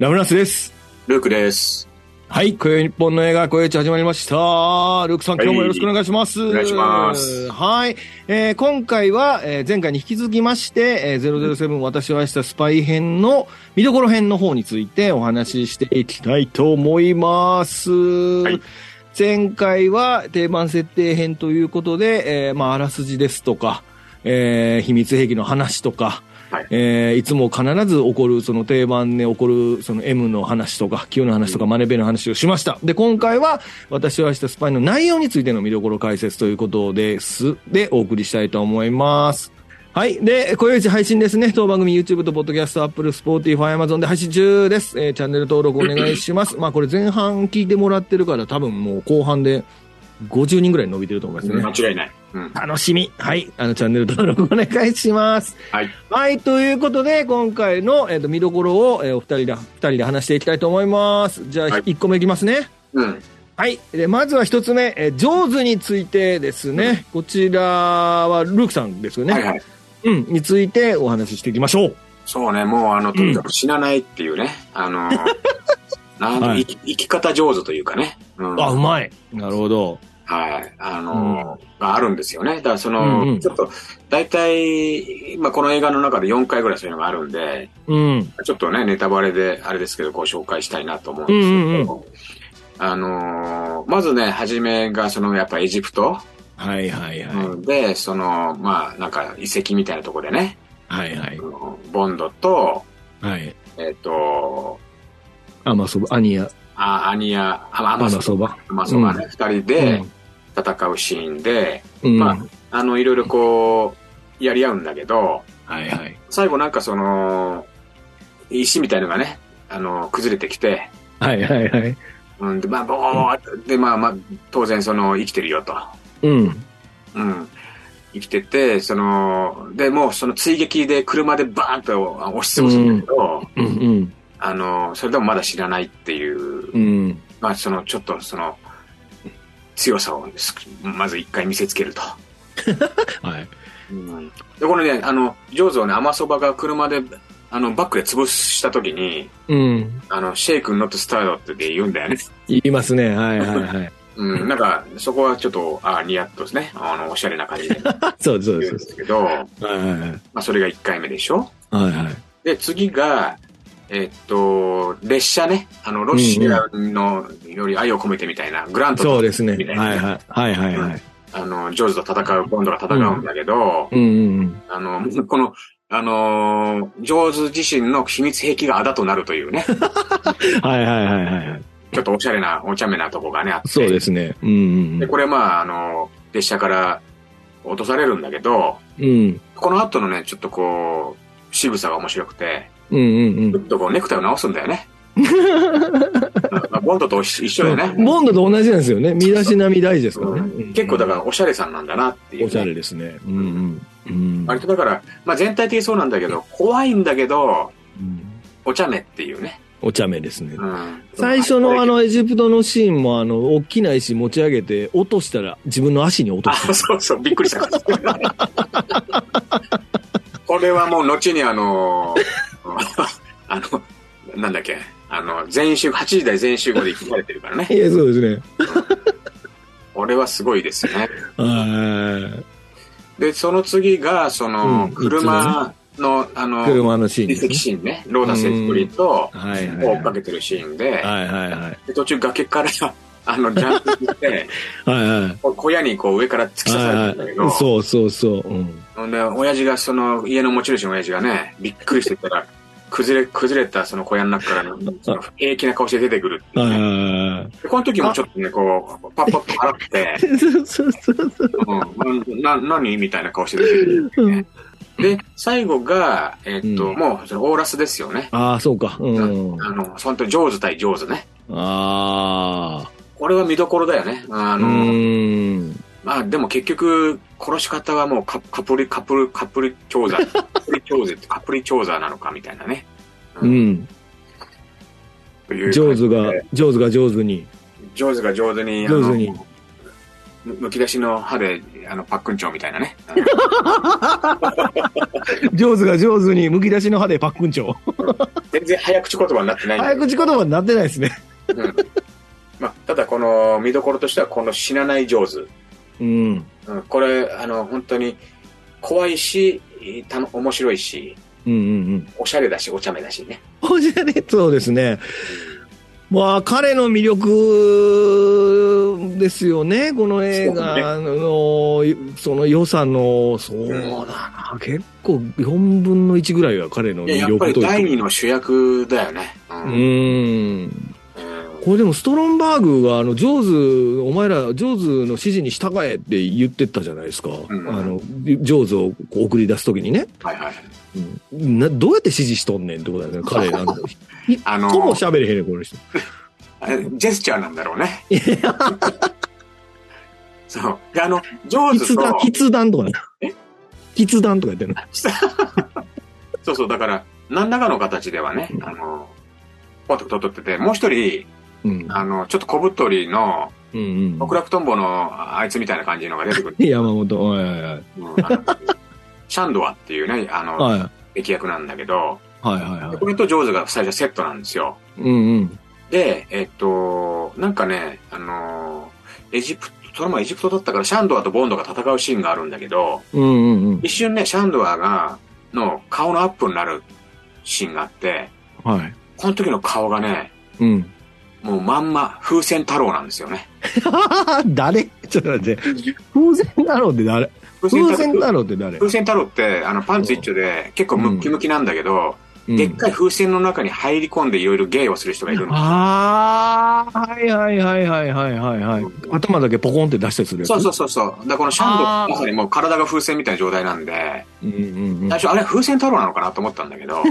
ラムランスです。ルークです。はい、今宵日本の映画、今宵始まりました。ルークさん、今日もよろしくお願いします。お願いしますはい。えー今回は、えー前回に引き続きまして、えー007私は愛したスパイ編の見どころ編の方についてお話ししていきたいと思います。い前回は定番設定編ということで、えーまあ、あらすじですとか、えー秘密兵器の話とか、はいえーいつも必ず起こる、その定番で起こる、その M の話とか、Q の話とか、マネベの話をしました。で、今回は、私はしたスパイの内容についての見どころ解説ということです。で、お送りしたいと思います。はい。で、今宵配信ですね。当番組 YouTube と Podcast、Apple、Spotify、Amazon で配信中です。えーチャンネル登録お願いします。まあ、これ前半聞いてもらってるから、多分もう後半で50人ぐらい伸びてると思いますね。間違いない。うん。楽しみ。はい。あの、チャンネル登録お願いします。はい。はい。ということで、今回の、えっ、と、見どころを、えーお二人で、二人で話していきたいと思います。じゃあ、はい一個目いきますね。うん。はい。で、まずは一つ目、えー、上手についてですね。こちらは、ルークさんですよね。はいはい。うん。についてお話ししていきましょう。そうね、もうあの、とにかく死なないっていうね。あの、なんはい生き生き方上手というかね。うん。あ、うまい。なるほど。はい。あの、があるんですよね。だからその、うんうんちょっと、大体、まあ、この映画の中で4回ぐらいそういうのがあるんで、うん。ちょっとね、ネタバレで、あれですけど、ご紹介したいなと思うんですけど、うんあのまずね、初めが、その、やっぱエジプト、はいはいはい。うんで、その、まあ、なんか遺跡みたいなところでね、はいはい。ボンドと、はい。えっ、と、アマソバ、アニヤ、あアニア、あアアマソマソバ。アマソがね、二、人で戦うシーンで、うん。まあ、あの、いろいろこう、やり合うんだけど、はいはい。最後なんかその、石みたいのがね、あの、崩れてきて、はいはいはい。うん、で、まあ、ボーっで、まあまあ、当然その、生きてるよと。うん。うん。生きてて、その、で、もうその追撃で車でバーンと押しつぶすんだけど、うんうん。あの、それでもまだ知らないっていう、うん。まあ、その、ちょっとその、強さをすまず一回見せつけると。はい。うん、で、これね、あの、ジョーズをね、甘そばが車で、あの、バックで潰した時に、うん。あの、シェイクノットスタートって言うんだよね。言いますね。はいはいはい。うん、なんか、そこはちょっと、あニヤッとですね、あの、おしゃれな感じで そうそう言うんです。けど、まはいはいはい。あ、それが1回目でしょ？はいはい。で、次が、えっと、列車ね、あの、ロシアのより愛を込めてみたいな、グラントとそうですね。みたいなはいはい。はいはいはい。あの、ジョーズと戦う、ボンドが戦うんだけど、うんうんあの、この、あのージョーズ自身の秘密兵器があだとなるというね、うん。はいはいはいはい。ちょっとおしゃれな、お茶目なとこがね、あって。そうですね。うんうんで、これまあ、あの、列車から落とされるんだけど、うん。うん。この後のね、ちょっとこう、仕草が面白くて、うんうんちょっとこう、ネクタイを直すんだよね。まあボンドと一緒だよね。ボンドと同じなんですよね。身だしなみ大事ですからね。うん結構だからおしゃれさんなんだなっていう、おしゃれですね。うんうん。うん。割とだから、まあ全体的にそうなんだけど、怖いんだけど、うんお茶目っていうね。お茶目ですね。うん最初のあ、のエジプトのシーンもあの、大きな石持ち上げて落としたら自分の足に落とあ、した。そうそう、びっくりした。これはもう後にあの、あの、なんだっけ、あの、全員集合、8時台全員集合で生きられてるからね。いや、そうですね。これはすごいですね。はで、その次が、その、うん車の、あの、い。車のシーンね。シーンね。ローダセットリと、追はい。っかけてるシーンで、途中崖から、あの、ジャンプして、小屋にこう上から突き刺されてるんだけど、そうそうそう。うんで、親父が、その、家の持ち主の親父がね、びっくりしてたら、崩れ、崩れたその小屋の中からの、その平気な顔して出てくるってね、はでこの時もちょっとね、こう、パッパッと払って、い。そうそうそうそう。うん、な、な、何みたいな顔して出てくるね。で、最後が、えっと、うんもう、そのオーラスですよね。ああ、そうか。うん。あの、本当に上手対上手ね。ああ。これは見どころだよね。あうの。まあでも結局、殺し方はもうカカプリ、カプリ、カプリ調査、カプリ調査、カプリ調査なのかみたいなね。うん。という上手が上手が上手に。上手が上手に、上手にむむき出しの歯で、あの、パックンチョウみたいなね。上手が上手に、むき出しの歯でパックンチョウ。全然早口言葉になってない早口言葉になってないですね。うんまあ、ただこの見どころとしてはこの死なない上手、うん。うん、これあの本当に怖いしたの面白いしうんうんうん。おしゃれだしお茶目だしね。おしゃれ、そうですね。まあ、彼の魅力ですよね、この映画。の、その良さの、そうだな、結構4分の1ぐらいは彼のいややっぱり魅力と第二の主役だよね。う、うんん。うんこれでもストロンバーグが、あの、ジョーズ、お前ら、ジョーズの指示に従えって言ってたじゃないですか。んあの、ジョーズを送り出すときにね。はいはいなどうやって指示しとんねんってことだよね、彼。あの、一あの個も喋れへんねん、この人。ジェスチャーなんだろうね そうであのジョーズと筆談、とかね。え？筆談とか言ってるの。そうそうだから何らかの形ではねあのポッと取っててもう一人うん。あのちょっと小太りのうんうん。極楽とんぼのあいつみたいな感じのが出てくる、山本、はいはいはい。うんシャンドアっていうねあの、はい敵役なんだけどはいはいはいこ。れとジョーズが最初セットなんですようんうん。でえっとなんかねあのエジプトその前エジプトだったからシャンドアとボンドが戦うシーンがあるんだけどうんうんうん。一瞬ねシャンドアがの顔のアップになるシーンがあってはい。この時の顔がねうん。もうまんま風船太郎なんですよね。誰？ちょっと待って。風船太郎って誰？風船太太郎って誰？風船太郎ってあのパンツ一丁で結構ムッキムキなんだけど、でっかい風船の中に入り込んでいろいろ芸をする人がいるんですああ、はいはいはいはいはいはいはい。頭だけポコンって出したりする。そうそうそうそう。だからこのシャンドまさにもう体が風船みたいな状態なんで、うんうんうん。最初あれ風船太郎なのかなと思ったんだけど、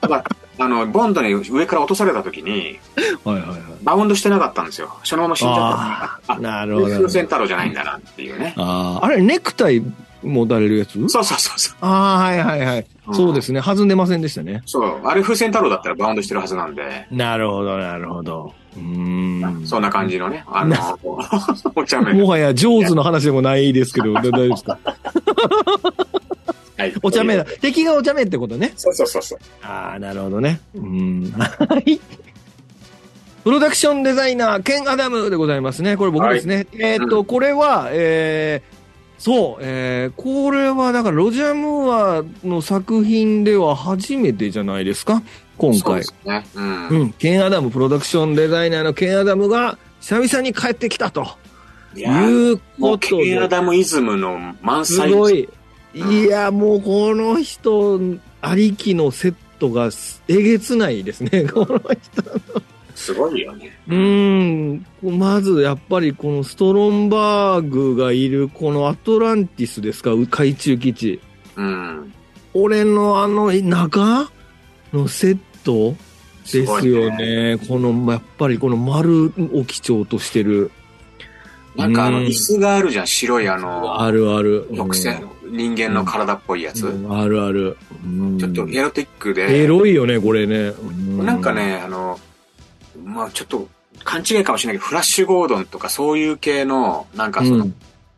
た だあの、ボンドに上から落とされた時に、はいはいはい。バウンドしてなかったんですよ。そのまま死んじゃったあ。なるほど。風船太郎じゃないんだなっていうね。ああ、あれ、ネクタイ持たれるやつ？そうそうそうそう。ああ、はいはいはい。うんそうですね。弾んでませんでしたね。そう。あれ風船太郎だったらバウンドしてるはずなんで、なるほど、なるほど。うーん。そんな感じのね、あの、お茶目もはや上手の話でもないですけど、大丈夫ですか？はいお茶目だ。敵がお茶目ってことね。そうそうそうそう。ああ、なるほどね。うん。はい。プロダクションデザイナー、ケン・アダムでございますね。これ僕ですね。えーっと、うこれは、えーそう、えーこれはだからロジャー・ムーアの作品では初めてじゃないですか？今回そうで。すね。うん。うん。ケン・アダム、プロダクションデザイナーのケン・アダムが久々に帰ってきたといいうことで。ケンアダムイズムの満す載ごい。うんいや、もうこの人ありきのセットがえげつないですね。この人。すごいよね。うーん。まずやっぱりこのストロンバーグがいるこのアトランティスですか海中基地。うん。俺のあの中のセットですよね。この、やっぱりこの丸を基調としてる。なんかあの、うん椅子があるじゃん、白いあの、あるある。曲線、人間の体っぽいやつ。うんあるある。うんちょっとエロティックで、エロいよね、これね。うなんか、ね、あの、まあちょっと勘違いかもしれないけど、フラッシュゴードンとかそういう系の、なんかその、うん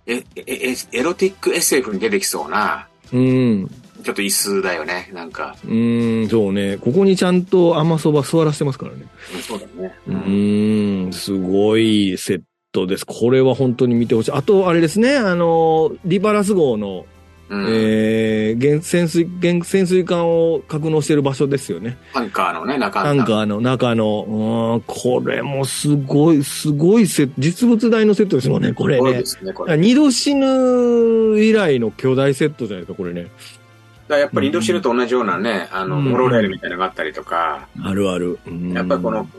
えええエロティック SF に出てきそうな、うん。ちょっと椅子だよね、なんか。うん、そうね。ここにちゃんと甘そば座らせてますからね。うんそうだね。うーん、すごいセットです。これは本当に見てほしい。あと、あれですね、あの、リバラス号の、うんえー、原潜水、原潜水艦を格納している場所ですよね。タンカーのね、中タンカーの中の、うん、これもすごい、すごいセット、実物大のセットですもんね、これねね、二度死ぬ以来の巨大セットじゃないですか、これね。らやっぱりインドシルと同じようなね、あの、うんモロレールみたいなのがあったりとか、あるある。うんやっぱりこの、好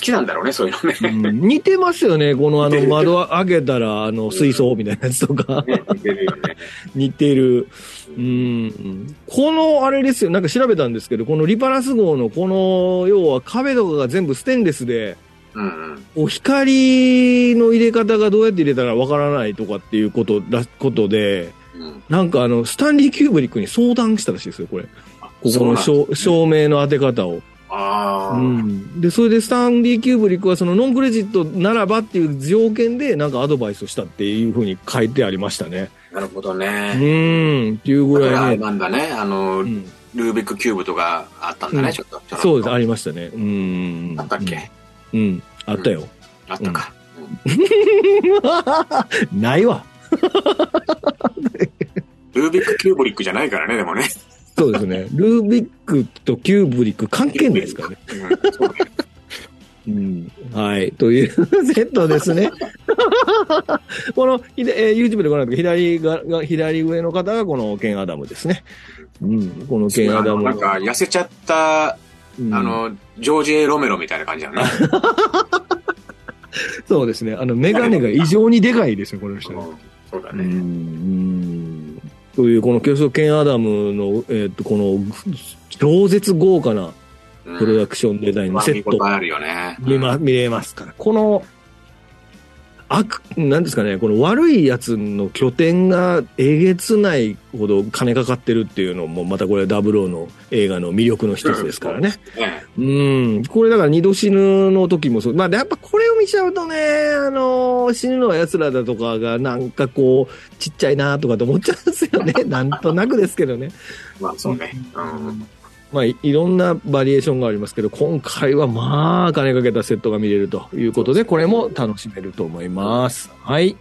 きなんだろうね、そういうのね。うん似てますよね。このあの窓開けたらあの水槽みたいなやつとか。ね似てるよね。似てる。うん。このあれですよ。なんか調べたんですけど、このリパラス号のこの、要は壁とかが全部ステンレスで、うんうん。こう光の入れ方がどうやって入れたらわからないとかっていうことら、ことで、うんなんかあの、スタンリー・キューブリックに相談したらしいですよ、これ。ここのそうなんだ照照明の当て方を。ああ、うん、でそれでスタンリー・キューブリックはそのノンクレジットならばっていう条件でなんかアドバイスをしたっていうふうに書いてありましたね。なるほどうね。んっていうぐらあれらいね。なんだね、あの、うんルービックキューブとかあったんだね、うんちょっと。そうです、ありましたね。うん。あったっけ、うん。あったよ。あったか。ないわ。ルービックキューブリックじゃないからね、でもね。そうですね。ルービックとキューブリック関係ないですからね。うん。はい。というセットですね。この、えー YouTube でご覧の左がが、左上の方がこのケン・アダムですね。うん。このケン・アダムの。なんか痩せちゃった、うんあの、ジョージ・エロメロみたいな感じだね。そうですね。あの、メガネが異常にでかいですよ、この人そうだね。ん。という、この教授ケン・アダムの、えーっと、この、超絶豪華なプロダクションデザインのまあセット見応えあるよね。見ま、見れますから。この、悪、なんですかね、この悪いやつの拠点がえげつないほど金かかってるっていうのも、またこれダブローの映画の魅力の一つですからね。ねうん。これだから二度死ぬの時もそう。まあやっぱこれを見ちゃうとね、あの、死ぬのは奴らだとかがなんかこう、ちっちゃいなとかと思っちゃうんですよね。なんとなくですけどね。まあそうね。うん。まあい、いろんなバリエーションがありますけど、今回はまあ、金かけたセットが見れるということで、これも楽しめると思います。はい。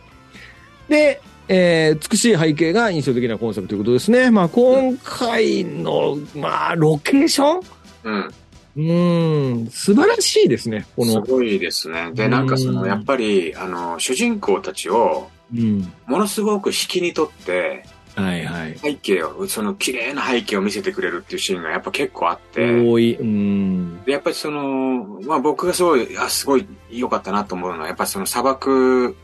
で、えー、美しい背景が印象的な今作ということですね。まあ、今回の、まあ、ロケーション？うん。うん、素晴らしいですね、この。すごいですね。で、なんかその、うんやっぱり、あの、主人公たちを、うん。ものすごく引きにとって、はいはい。背景を、その綺麗な背景を見せてくれるっていうシーンがやっぱ結構あって、多い。うん。でやっぱりその、まあ僕がすごい、あ、すごい良かったなと思うのは、やっぱりその砂漠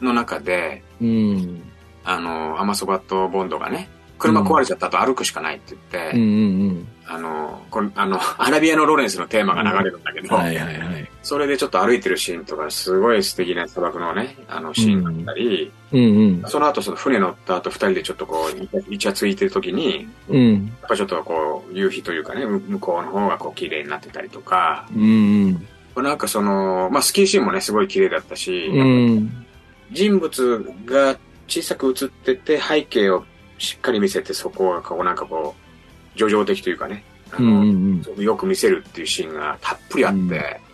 の中で、うん。あの、アマソバとボンドがね、車壊れちゃった後歩くしかないって言って、あの、これあの、アラビアのロレンスのテーマが流れるんだけうん。ど、はいはいはい。それでちょっと歩いてるシーンとか、すごい素敵な砂漠のね、あの、シーンがあったり、うんうん。その後その船乗った後二人でちょっとこう、イチャついてる時に、うん。やっぱちょっとこう、夕日というかね、む向こうの方がこう、綺麗になってたりとか、うんうん。なんかその、まあ、スキーシーンもね、すごい綺麗だったし、うん。人物が小さく映ってて、背景をしっかり見せて、そこがこう、なんかこう、叙情的というかね、あうんの、うんよく見せるっていうシーンがたっぷりあって、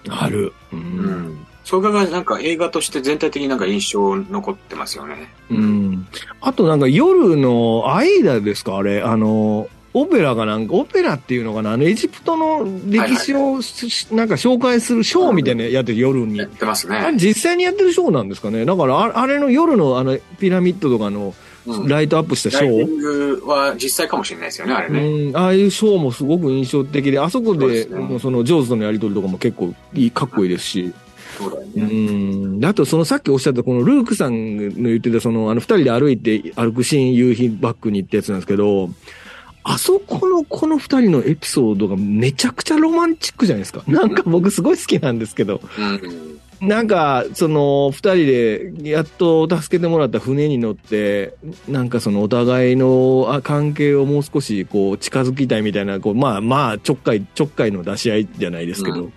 うんある。ううんそれがなんか映画として全体的になんか印象残ってますよね。うん。あとなんか夜の間ですかあれ、あの、オペラがなんか、オペラっていうのかなあの、エジプトの歴史をしなんか紹介するショーみたいなのやってる夜にやっ。てますね。実際にやってるショーなんですかねだからあ、あれの夜のあの、ピラミッドとかのうんライトアップしたシライティョー、ングは実際かもしれないですよね、あれね。うん、ああいうショーもすごく印象的で、あそこで、その、ジョーズとのやりとりとかも結構いい、かっこいいですし。そうだようね。ん。あと、そのさっきおっしゃった、このルークさんの言ってた、その、あの、二人で歩いて、歩くシーン、夕日バックにってやつなんですけど、あそこのこの二人のエピソードがめちゃくちゃロマンチックじゃないですか。なんか僕すごい好きなんですけど。うん。なんか、その、二人で、やっと助けてもらった船に乗って、なんかその、お互いのあ関係をもう少し、こう、近づきたいみたいな、こう、まあまあ、ちょっかい、ちょっかいの出し合いじゃないですけど、う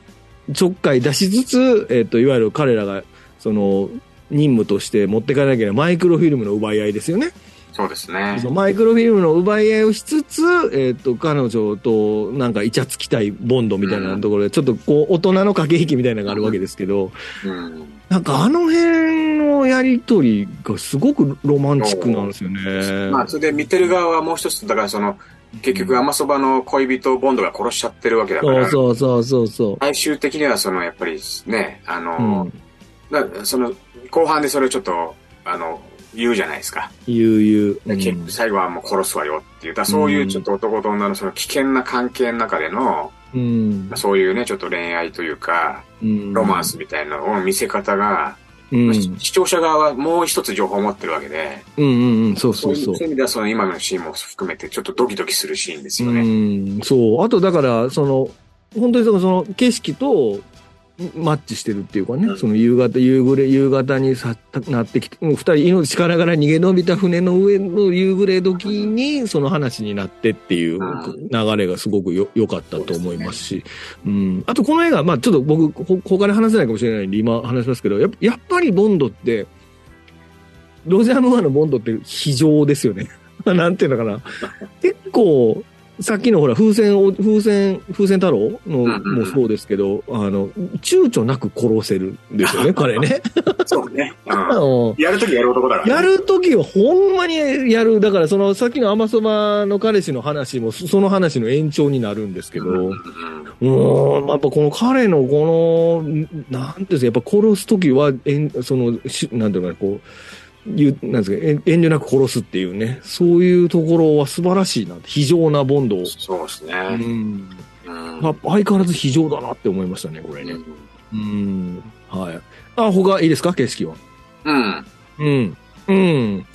ちょっかい出しつつ、えっ、と、いわゆる彼らが、その、任務として持ってかなきゃいけないマイクロフィルムの奪い合いですよね。そうですねマイクロフィルムの奪い合いをしつつ、えっ、と、彼女となんかイチャつきたいボンドみたいなところで、ちょっとこう、大人の駆け引きみたいなのがあるわけですけど、うん。なんかあの辺のやりとりがすごくロマンチックなんですよね。まあ、それで見てる側はもう一つ、だからその、結局、アマそばの恋人ボンドが殺しちゃってるわけだかそうら、そうそうそうそ最終的にはその、やっぱりね、あう。うの、ん。だその、後半でそれをちょっと、あの、言うじゃないですか。ゆうゆう。で結局最後はもう殺すわよっていう、だそういうちょっと男と女のその危険な関係の中での、うんまあ。そういうね、ちょっと恋愛というか、うんロマンスみたいなのを見せ方が、うん。視聴者側はもう一つ情報を持ってるわけで、うんうんうん。そうそうそうそういう。意味ではその今のシーンも含めてちょっとドキドキするシーンですようね。ん、そう。あと、だから、その、本当にそのその景色とマッチしてるっていうかね、うんその夕方、夕暮れ、夕方にさなってきて、もう二人命からがら逃げ延びた船の上の夕暮れ時に、その話になってっていううん流れがすごくよ良かったと思いますし、うん。あと、この映画、まあちょっと僕、ほ他で話せないかもしれないんで、今話しますけど、やっぱやっぱりボンドって、ロジャー・ムーアのボンドって非常ですよね。なんていうのかな。結構、さっきのほら、風船を、風船、風船太郎のもそうですけど、あの、躊躇なく殺せるんですよね、彼ね。そうね。ううんんやるときやる男だからね。やるときはほんまにやる。だからそのさっきの甘そばの彼氏の話もそその話の延長になるんですけど、うんやっぱこの彼のこの、なんていうんですか、やっぱ殺すときは、えんその、しなんていうのかな、こう、いうなんですか、遠遠慮なく殺すっていうね、そういうところは素晴らしいな。非常なボンドを。そうですね。うん。うんやっぱ相変わらず非常だなって思いましたね、これね。うん。はい。あ、他いいですか？景色は。うん。うん。うん。うん。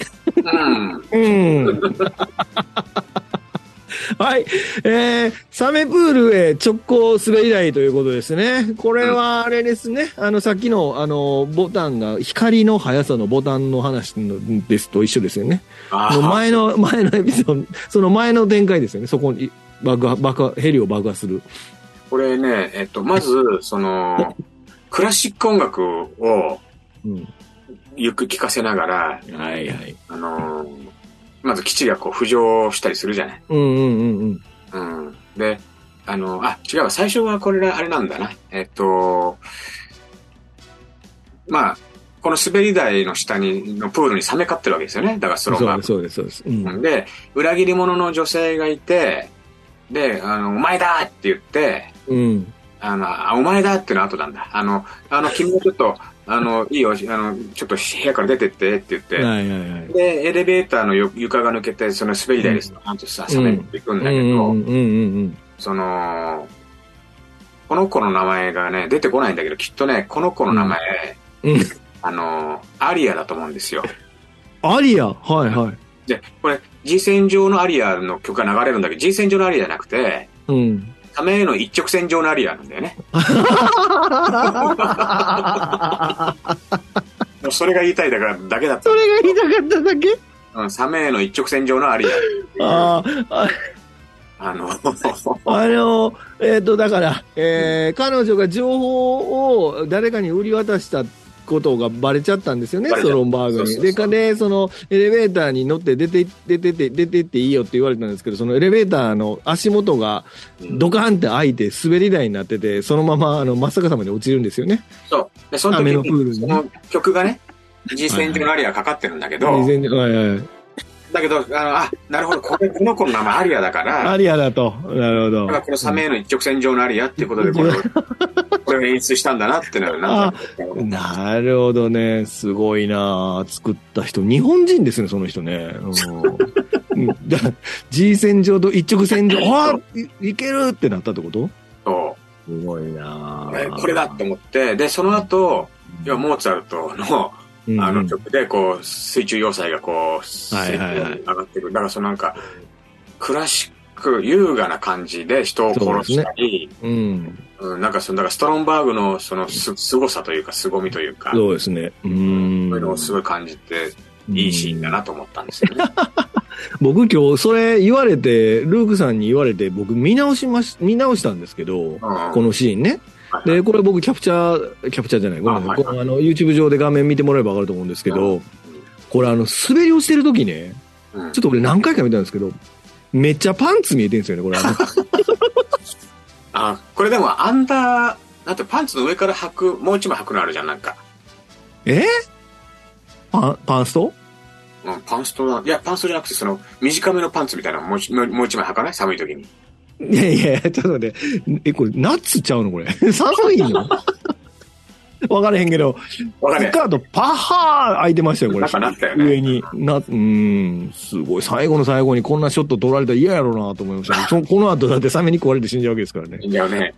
うん。はい。えー、サメプールへ直行滑り台ということですね。これはあれですね。あの、さっきの、あの、ボタンが、光の速さのボタンの話のですと一緒ですよね。あの前の、前のエピソード、その前の展開ですよね。そこに爆破、爆破、ヘリを爆破する。これね、えっと、まず、その、クラシック音楽をうん。ゆっくり聴かせながら、はいはい。あのーまず基地がこう浮上したりするじゃない。うんうんうんうん。うん。で、あの、あ、違うわ、最初はこれあれなんだな。えっと、まあ、この滑り台の下に、のプールにサメ飼ってるわけですよね。だからストローそうです、そうです、そうです。うん。で、裏切り者の女性がいて、で、あの、お前だって言って、うん。あの、あお前だっていうのは後なんだ。あの、あの、君もちょっと、あの、いいよ、あの、ちょっと部屋から出てってって言って、はいはいはい。で、エレベーターのよ床が抜けて、その滑り台です。ちゃんとさ、滑っていくんだけど、その、この子の名前がね、出てこないんだけど、きっとね、この子の名前、うん。うん。あの、アリアだと思うんですよ。アリア？はいはい。で、これ、G 線上のアリアの曲が流れるんだけど、G 線上のアリアじゃなくて、うん。サメの一直線上のアリアなんだよね。もうそれが言いたいだからだけだったそ。れが言いたかっただけ？うん、サメの一直線上のアリア。ああ、あの、あの、えっ、と、だから、えー彼女が情報を誰かに売り渡したことがバレちゃったんですよね、バレちゃったソロンバーグに。で、そうその、エレベーターに乗って出て、出てって、出てっていいよって言われたんですけど、そのエレベーターの足元がドカンって開いて滑り台になってて、そのまま、あの、真っ逆さまで落ちるんですよね。そう。で、その時雨のプールにに、その曲がね、G 線上のアリアかかってるんだけど、はいはい。だけど、あの、あ、なるほど、これ、この子の名前アリアだから、アリアだと。なるほど。だから。このサメの一直線上のアリアっていうことで、これを、これを演出したんだなってなんか、なるほどね。すごいな。作った人。日本人ですね、その人ね。G 線上と一直線上、あいいけるってなったってこと？そすごいな。これだと思って、で、その後、要はモーツァルトの、うんあの曲で、こう、水中要塞がこう、上がってくる。だから、そのなんか、クラシック、優雅な感じで人を殺したり、うん。うん、なんかその、だからストロンバーグのそのす、凄さというか、凄みというか、そうですね。うそういうのをん。すごい感じて、いいシーンだなと思ったんですよね。僕今日それ言われて、ルークさんに言われて、僕見直しまし、見直したんですけど、うんこのシーンね。はいで、これ僕キャプチャー、キャプチャーじゃない、ごめんなさい。あのあの、YouTube 上で画面見てもらえばわかると思うんですけど、うんこれあの、滑りをしてる時ね、うんちょっと俺何回か見たんですけど、めっちゃパンツ見えてるんですよね、これ。あこれでもアンダー、だってパンツの上から履く、もう一枚履くのあるじゃん、なんか。え？パン、パンスト？うん、パンストだ。いや、パンストじゃなくて、その、短めのパンツみたいなのもう一もうもう一枚履かない？寒い時に。いやいや、ちょっと待って。え、これ、ナッツちゃうのこれ？寒いの？わからへんけど、わか。スカートパッハー開いてましたよ、これ。なったよね上に。な、うーん、すごい。最後の最後にこんなショット取られたら嫌やろうなと思いましたね。そ この後だってサメに食われて死んじゃうわけですからね。いやね。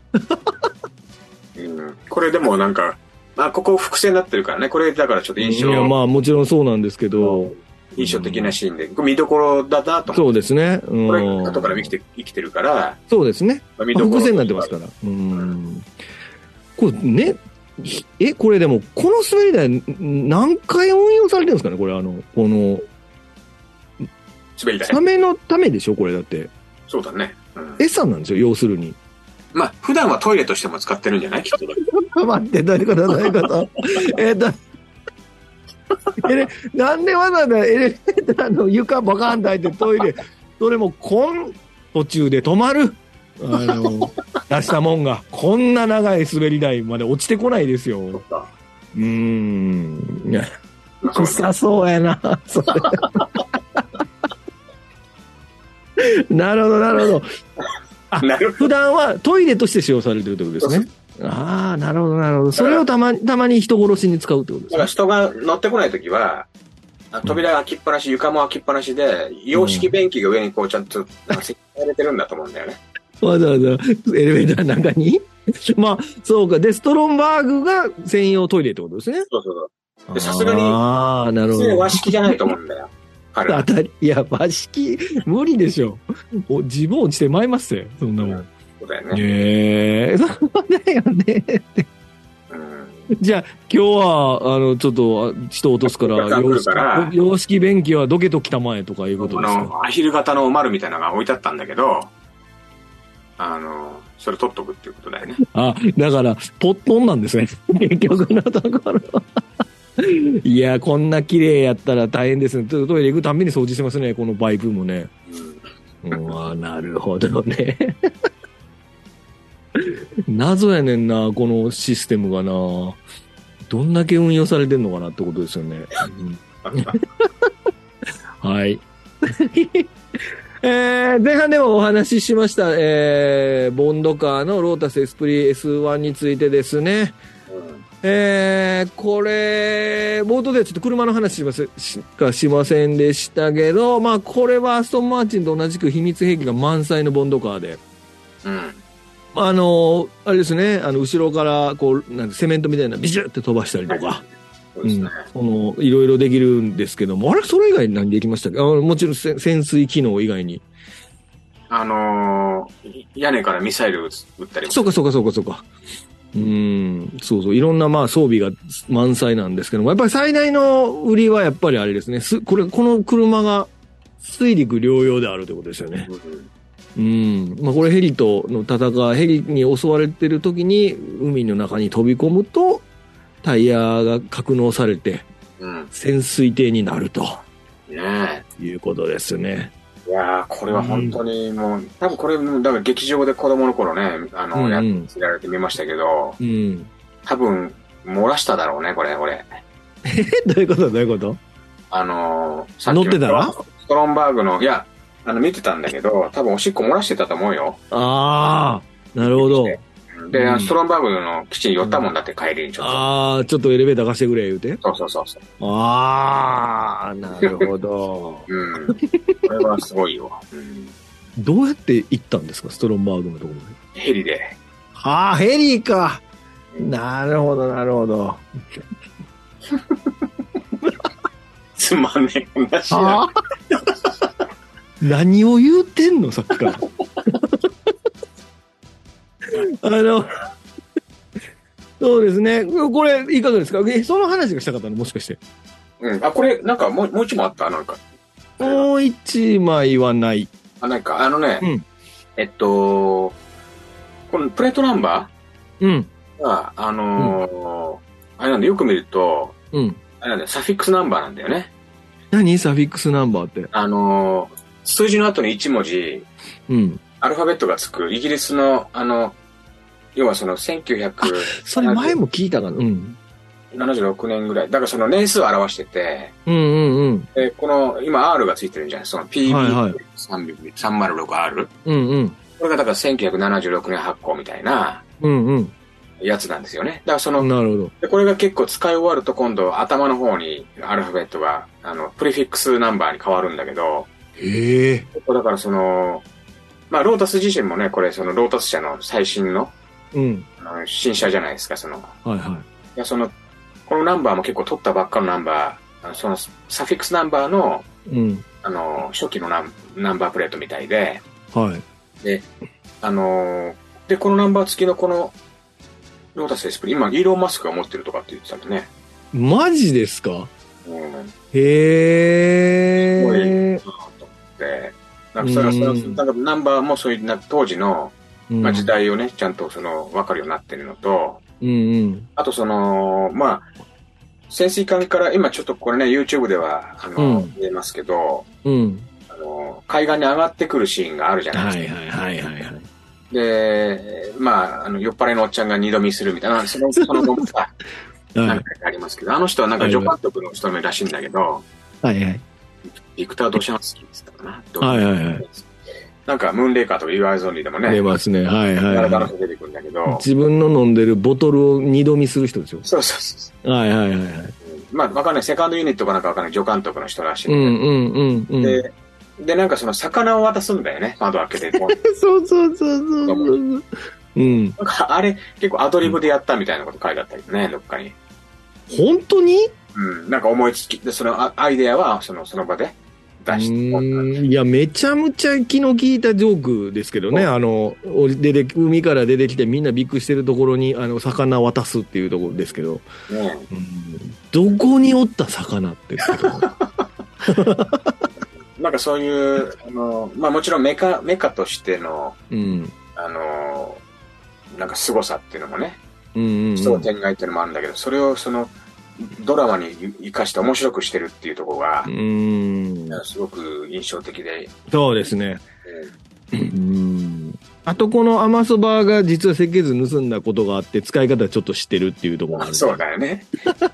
うん、これでもなんか、まあ、ここ伏線になってるからね。これだからちょっと印象、いや、まあもちろんそうなんですけど、印象的なシーンで、これ見どころだなと思そうですね。う。これ、うん後から生きて、生きてるから、そうですね。まあ見どころ。伏線になってますから。うん。これね、ひえ、これでも、この滑り台、ん何回運用されてるんですかね？これ、あの、この、滑り台サ。メのためでしょ？これだって。そうだね。うん、餌なんですよ、要するに。まあ、普段はトイレとしても使ってるんじゃない？きっと。ちょっと待って、どういうことどういうことえっと、えれ、なんでわざわざエレベーターの床バカンと開いてトイレ、それもこん、途中で止まる。あの、出したもんが、こんな長い滑り台まで落ちてこないですよ。うーん。臭そうやな、それ。なるほど、なるほど。あ普段はトイレとして使用されてるってことですね。ああ、なるほど、なるほど。それをたまに、たまに人殺しに使うってことですか？ら人が乗ってこないときは、あ扉開きっぱなし、床も開きっぱなしで、洋式便器が上にこうちゃんとなんか設置されてるんだと思うんだよね。わざわざエレベーターの中に？まあ、そうか。で、ストロンバーグが専用トイレってことですね。そうそうそう。でさすがにああ、なるほど。和式じゃないと思うんだよ。彼は 当たり、いや、和式、無理でしょ。お自分落ちてまいりますよ、そんなもん。そうだよね。ええ そうだよね。うん。じゃあ、今日は、あの、ちょっと、あ人落とすから、洋式るから洋式便器はどけときたまえとかいうことあですか？の、アヒル型のお丸みたいなのが置いてあったんだけど、あの、それ取っとくっていうことだよね。あ、だから、ポットンなんですね。結局のところ。いや、こんな綺麗やったら大変ですね。トトイレ行くたんびに掃除してますね、このバイブもね。うんうん、あなるほどね。謎やねんな、このシステムがな。どんだけ運用されてんのかなってことですよね。うんはい。えー前半でもお話ししました、えーボンドカーのロータスエスプリ S1 についてですね。えーこれ、冒頭ではちょっと車の話しますしかしませんでしたけど、まあ、これはアストンマーチンと同じく秘密兵器が満載のボンドカーで、うん。あの、あれですね、あの、後ろから、こう、なんてセメントみたいなビジュって飛ばしたりとか、そうですね。うん、その、いろいろできるんですけども、あれ、それ以外に何できましたっけ？あもちろんせ潜水機能以外に。あのー屋根からミサイル撃ったりも。そうか、そうか、そうか、そうか。うん、そうそう、いろんなまあ装備が満載なんですけども、やっぱり最大の売りはやっぱりあれですね、すこれ、この車が水陸両用であるということですよね。うんうん。まあこれヘリとの戦い、ヘリに襲われてる時に海の中に飛び込むと、タイヤが格納されてうん。潜水艇になるとねいうことですね。え。いやーこれは本当にもう、多分これ、だから劇場で子供の頃ね、あの、うんうんやってられてみましたけど、うん。多分、漏らしただろうね、これ、俺。え、どういうことどういうこと？あのーさっきの乗ってたら？ストロンバーグの、いや、あの、見てたんだけど、多分おしっこ漏らしてたと思うよ。ああ、なるほど。で、うんストロンバーグの基地に寄ったもんだって、帰りにちょっと。ああ、ちょっとエレベーター貸してくれ言うて。そうそうそうそう。ああ、なるほど。うん。これはすごいよ。うん。どうやって行ったんですか、ストロンバーグのところに？ヘリで。ああ、ヘリか。なるほど、なるほど。つまんねえ話や。何を言うてんの、さっきから。あの、そうですね。これ、いかがですか？え、その話がしたかったの？もしかして。うん。あ、これ、なんかもう、もう一枚あった？なんか。もう一枚はない。あ、なんか、あのね、うんえっと、このプレートナンバうん。ーが、あのーあれなんで、よく見ると、うん。あれなんだよ、サフィックスナンバーなんだよね。何？サフィックスナンバーって。あのー数字の後に1文字、うん。アルファベットがつく、イギリスの、あの、要はその1976それ前も聞いたかな？うん。年ぐらい。だからその年数を表してて、うんうんうん。で、この、今 R がついてるんじゃないその PB306R、はいはいうんうん。これがだから1976年発行みたいなうんうん。やつなんですよね。だからその、なるほど。でこれが結構使い終わると今度頭の方にアルファベットが、あの、プレフィックスナンバーに変わるんだけど、へえ。だからその、まあ、ロータス自身もね、これそのロータス社の最新のうん。あの新車じゃないですか、その、いはいはや、その、このナンバーも結構取ったばっかのナンバー、そのサフィックスナンバーの、い。うん。あの、初期のナンナンバープレートみたいで、はい。あの、で、このナンバー付きのこの、ロータスエスプリ、今、イーロン・マスクが持ってるとかって言ってたんでね。マジですか？うん。へえなんかそれはなんかナンバーもそういうな当時の、うんまあ、時代をね、ちゃんとその分かるようになってるのと、うんうん。あとその、まあ、潜水艦から、今ちょっとこれね、YouTube では、あの、うん見えますけど、うん。あの、海岸に上がってくるシーンがあるじゃないはですか。いはいはいはいはい。で、まあ、あの、酔っ払いのおっちゃんが二度見するみたいな、その、その後もさ、はい何回かありますけど、あの人はなんか助監督の人目らしいんだけど、はいはい。ビクター・ドシャンスキーって言ったかな。はいはいはいなんか、ムーンレイカーとか Your Eyes Only でもね、出ますね。はいはいはと出てくるんだけどい。、自分の飲んでるボトルを二度見する人ですよ。そうそうそう。はいはいはいはい。まあ、わかんない。セカンドユニットかなんかわかんない。助監督の人らしいうんんで。んうんうん。で、で、なんかその魚を渡すんだよね。窓開けて。そうそうそうそうそう。うん。なんかあれ、結構アドリブでやったみたいなこと書いてあったりね、どっかに。本当にうん。なんか思いつき、で、そのあアイデアは、その、その場で出うして。ーんいや、めちゃめちゃ気の利いたジョークですけどね。あの、お出て海から出てきてみんなびっくりしてるところに、あの、魚渡すっていうところですけど。ねどこにおった魚って。なんかそういう、あの、まあもちろんメカ、メカとしての、うん。あの、なんか凄さっていうのもね、うんうん、うん。焦点外っていうのもあるんだけど、それをその、ドラマに生かして面白くしてるっていうところがう、ん。すごく印象的で、そうですね。えうん。あと、この甘そばが実は設計図盗んだことがあって、使い方ちょっと知ってるっていうところがあるーそうだよね。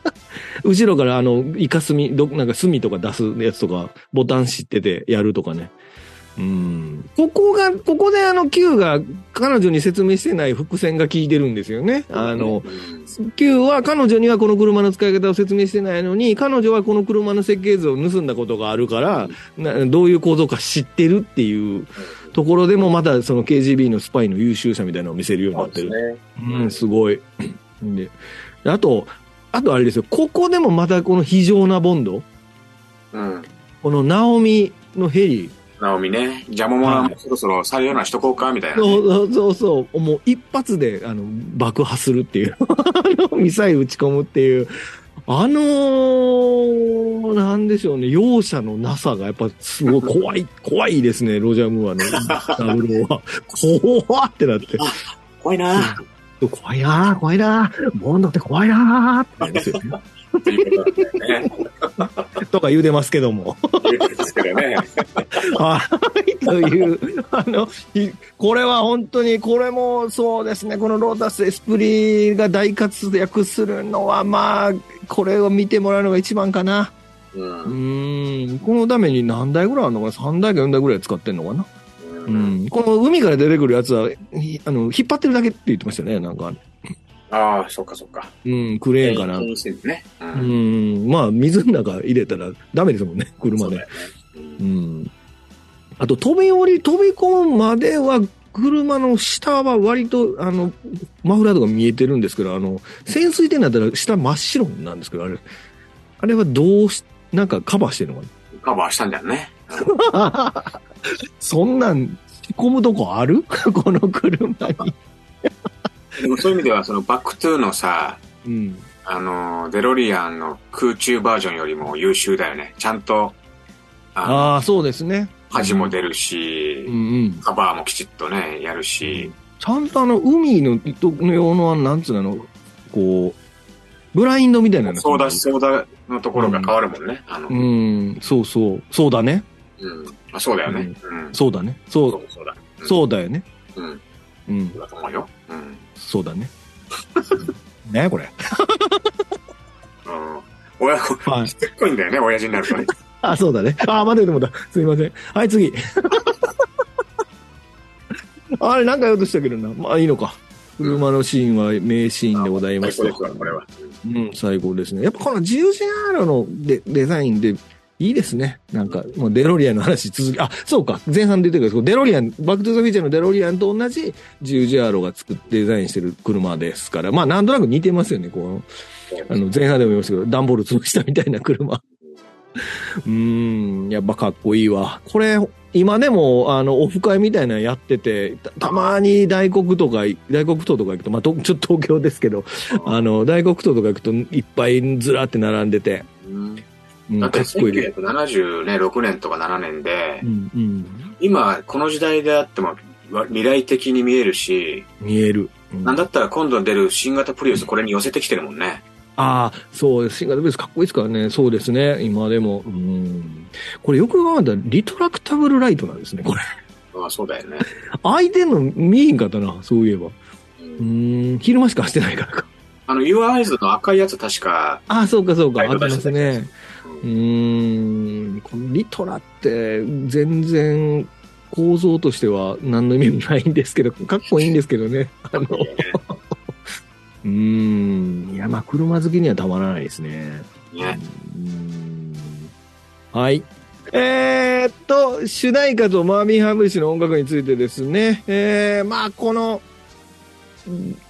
後ろからあの、イカ墨、ど、なんか墨とか出すやつとか、ボタン知っててやるとかね。うん。ここが、ここであの Q が彼女に説明してない伏線が効いてるんですよね。あの、うん、Q は彼女にはこの車の使い方を説明してないのに、彼女はこの車の設計図を盗んだことがあるから、などういう構造か知ってるっていうところでもまたその KGB のスパイの優秀さみたいなのを見せるようになってる。ね。うん、すごい。で、あと、あとあれですよ、ここでもまたこの非常なボンド、うん。このナオミのヘリ、ナオミね、ジャモモラもそろそろ採用なしとこうか、みたいな。ね、そうそうそう。もう一発であの爆破するっていう、あのミサイル撃ち込むっていう、あのー、なんでしょうね、容赦のなさがやっぱすごい怖い、怖いですね、ロジャー・ムーアのダブルは。怖ってなって。怖いな。怖いなー怖いな。ーボンドって怖いなーってなりますよね。っていうことなんだよね。とか言うてますけども。言うんですけどね。はい、という、あの、いこれは本当に、これもそうですね、このロータス・エスプリが大活躍するのは、まあ、これを見てもらうのが一番かな。う。うんん、このために何台ぐらいあるのかな ?3 台か4台ぐらい使ってんのかな？ううんん。この海から出てくるやつは、ひあの、引っ張ってるだけって言ってましたね、なんか。ああ、そっかそっか。うん、クレーンかな。ね。う。うんん、まあ、水の中入れたらダメですもんね、車でねううんん。あと、飛び降り、飛び込むまでは、車の下は割と、あの、マフラーとか見えてるんですけど、あの、潜水艇になったら下真っ白なんですけど、あれ、あれはどうし、なんかカバーしてるのかカバーしたんだよね。な そんなん、仕込むとこある？この車に。でもそういう意味では、そのバックトゥーのさ、うん。あの、デロリアンの空中バージョンよりも優秀だよね。ちゃんと、あの、ああ、そうですね。羽も出るしう、んうん。カバーもきちっとね、やるし、ちゃんとあの、海の用の、なんつうの、こう、ブラインドみたいなのソーダ、ソーダのところが変わるもんね。あの、ううん。ん、そうそう。そうだね。あそうだよね。うん。そうだね。そそうう、そうだ。そうだよね。うん。うんそう、だと思うよ。うん。そうだね。ねこれ。うん。親子、はい。すっごいんだよね、親父になるとね。あ、そうだね。あ、待って待って。すいません。はい、次。あれ、なんか言おうとしたけどな。まあ、いいのか。車のシーンは名シーンでございますと最高ですわ、これは。うん、最高ですね。やっぱこの 10GR のデデザインでいいですね。なんか、もうデロリアンの話続き、あ、そうか、前半出てくる。けど、デロリアン、バックトゥザフィーチャーのデロリアンと同じ 10GR が作ってデザインしてる車ですから、まあなんとなく似てますよね、こう、あの、前半でも言いましたけど、段ボール潰したみたいな車。うーん、やっぱかっこいいわ。これ、今でも、あの、オフ会みたいなのやってて、たまに大黒とか、大黒島とか行くと、まあ、ちょっと東京ですけど、あの、大黒島とか行くといっぱいずらって並んでて、だってかっこいいです。1970ね、6年とか7年でう、ん、うん。今、この時代であっても、わ未来的に見えるし、見える。うんなんだったら今度出る新型プリウスこれに寄せてきてるもんね。ああ、そうです。シンガルベースかっこいいですからね。そうですね。今でも。うん。これよく考えたらリトラクタブルライトなんですね、これ。ああ、そうだよね。相手の見えへんかったな、そういえば。うん、昼間しかしてないからか。あの、Eyes の赤いやつ確か。ああ、そうかそうか。ありますね。うん、このリトラって全然構造としては何の意味もないんですけど、かっこいいんですけどね。あの、うん、いや、まあ、車好きにはたまらないですね。ね。はい。えー、っと、主題歌とマービン・ハブリッシュの音楽についてですね、えー、まあ、この、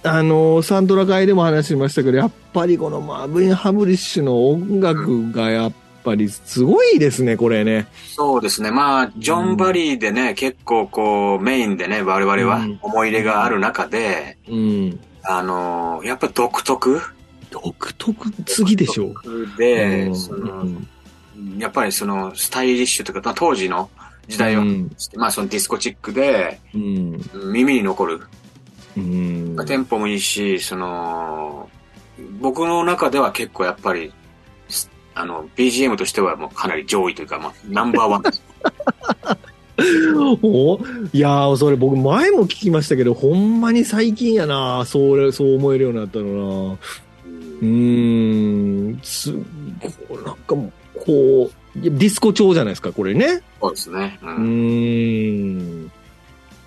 あの、サントラ会でも話しましたけど、やっぱりこのマービン・ハブリッシュの音楽がやっぱりすごいですね、これね。そうですね。まあ、ジョン・バリーでね、うん、結構こう、メインでね、我々は思い入れがある中で、うん。あの、やっぱ独特？独特次でしょう。で、その、やっぱりその、スタイリッシュというか、当時の時代を、うん、まあそのディスコチックで、耳に残る。うん、テンポもいいし、その、僕の中では結構やっぱり、あの、BGM としてはもうかなり上位というか、まあ、ナンバーワン。おいやー、それ僕前も聞きましたけど、ほんまに最近やなそう、そう思えるようになったのなうん、す、こう、なんかこう、ディスコ調じゃないですか、これね。そうですね。うん。うん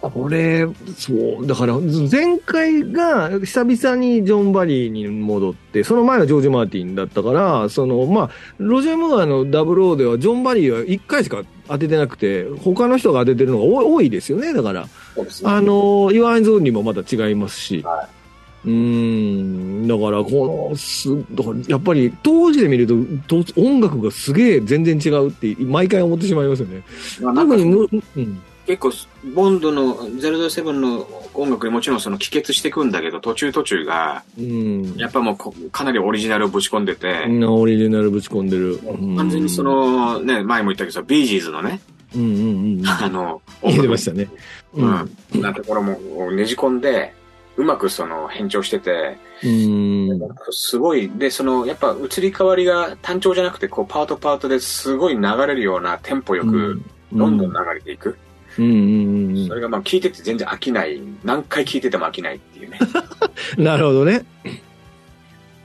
これ、そう、だから前回が久々にジョン・バリーに戻って、その前はジョージ・マーティンだったから、その、まあ、ロジャー・ムーアのダブルオーではジョン・バリーは1回しか当ててなくて、他の人が当ててるのが多いですよね、だから。ね。あの、イワンズーンにもまた違いますし。はいうん、だからこのす、だからやっぱり当時で見ると音楽がすげえ全然違うって毎回思ってしまいますよね。特にむ、うん、結構、ボンドの007の音楽にもちろんその帰結していくんだけど、途中途中が、うん、やっぱもうかなりオリジナルをぶち込んでて、オリジナルぶち込んでる。完全にその、ね、前も言ったけどビージーズのね、うんうんうん、あの、言ってましたね。うん。なところもねじ込んで、うまくその変調してて、うんすごい、で、その、やっぱ移り変わりが単調じゃなくて、こう、パートパートですごい流れるようなテンポよく、どんどん流れていく。うんうんうん、それがまあ聞いてて全然飽きない。何回聞いてても飽きないっていうね。なるほどね。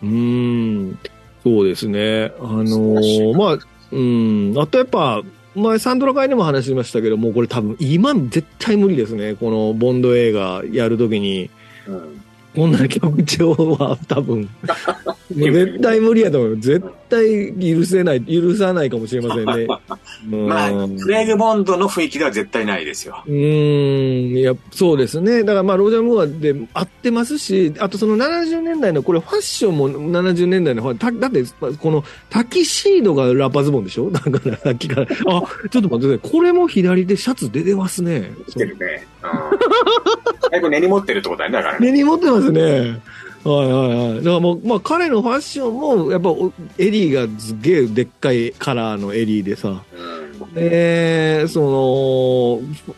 うん。そうですね。あのー、まあ、うん。あとやっぱ、前サンドラ会でも話しましたけども、これ多分今絶対無理ですね。このボンド映画やるときに。うんこんな曲調は多分、絶対無理やと思う。絶対許せない、許さないかもしれませんね。まあ、クレイグ・ボンドの雰囲気では絶対ないですよ。うん、いや、そうですね。だからまあ、ロージャー・ムーアで合ってますし、あとその70年代の、これファッションも70年代の、だって、このタキシードがラッパーズボンでしょ？だからさっきから。あ、ちょっと待ってください。これも左でシャツ出てますね。出てるね。最後根に持ってるってことだね、だから、ね。根に持ってますね。はいはいはい。だからもう、まあ彼のファッションも、やっぱエリーがすげえでっかいカラーのエリーでさ。うん、で、その、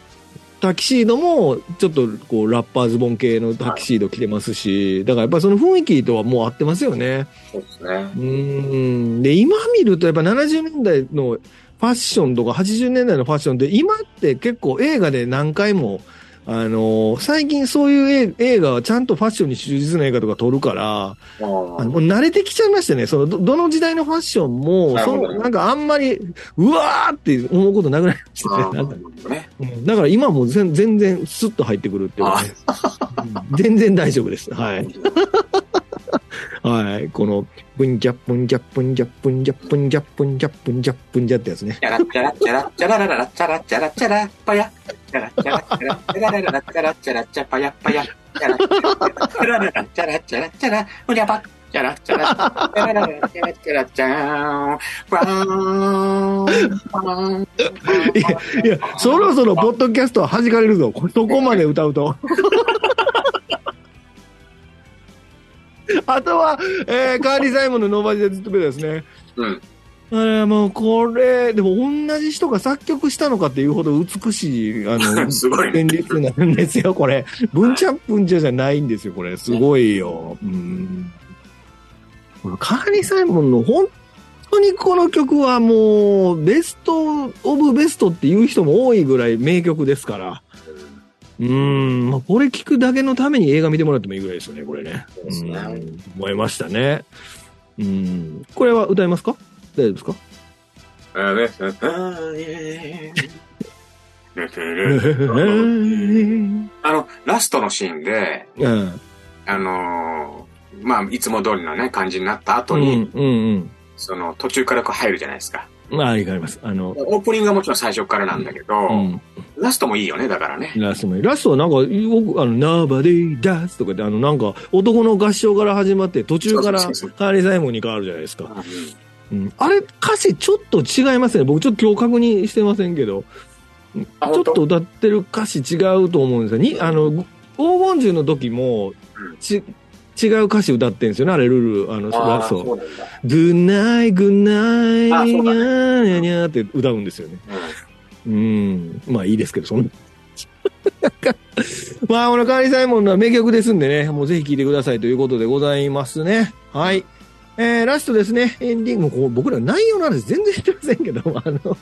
タキシードも、ちょっとこう、ラッパーズボン系のタキシード着てますし、だからやっぱその雰囲気とはもう合ってますよね。そうですね。うん。で、今見るとやっぱ70年代のファッションとか80年代のファッションって今って結構映画で何回もあのー、最近そういう映画はちゃんとファッションに忠実な映画とか撮るから、あの慣れてきちゃいましてね、そのど、どの時代のファッションも、そのなんかあんまり、うわーって思うことなくなりましたね。だから今も全全然スッと入ってくるっていうね、うん、全然大丈夫です。はい。はい。この、ブンジャップンジャップンジャップンジャップンジャップンジャップンジャップンジャってやつね。チャラチャラチャラチャラララチャラチャラチャラパヤ。チャラチャラチャラチャラララチャラチャラチャパヤパヤ。チャラチャラチャラチャラチャラうりゃば。チャラチャラチャラチャラチャラチャーン。バーン。いや、そろそろポッドキャストは弾かれるぞ。そこまで歌うと。あとは、えー、カーリー・サイモンのノーバージでずっとベですね。うん。あれ、もうこれ、でも同じ人が作曲したのかっていうほど美しい、あの、すごい、旋律なんですよ、これ。文ちゃん文ちゃじゃないんですよ、これ。すごいよ。うん。カーニー・サイモンの本当にこの曲はもう、ベスト・オブ・ベストっていう人も多いぐらい名曲ですから。うん、まあ、これ聞くだけのために映画見てもらってもいいぐらいですよね、これね。そうですね。思いましたね。うん。これは歌いますか？大丈夫ですか？あの、ラストのシーンで、うん、あのー、まあ、いつも通りのね、感じになった後に、うんうんうん、その、途中からこう入るじゃないですか。まあ、あります。あの、オープニングはもちろん最初からなんだけど、うん、ラストもいいよね、だからね。ラストもいい。ラストはなんか、あの、ナーバデイダスとかで、あの、なんか、男の合唱から始まって、途中からカーリー・サイモンに変わるじゃないですか。うん、あれ、歌詞ちょっと違いますね。僕ちょっと今日確認してませんけど、ちょっと歌ってる歌詞違うと思うんですよ。に、あの、黄金獣の時も、ち、違う歌詞歌ってんですよね、あれ、ルル、あの、ラスト。グッナイ、グッナイ、ニャーニャーって歌うんですよね。うん、まあいいですけど、そんな。まあ、このカーリー・サイモンの名曲ですんでね、もうぜひ聴いてくださいということでございますね。はい。えー、ラストですね、エンディング、こう僕ら内容の話全然知ってませんけど、あの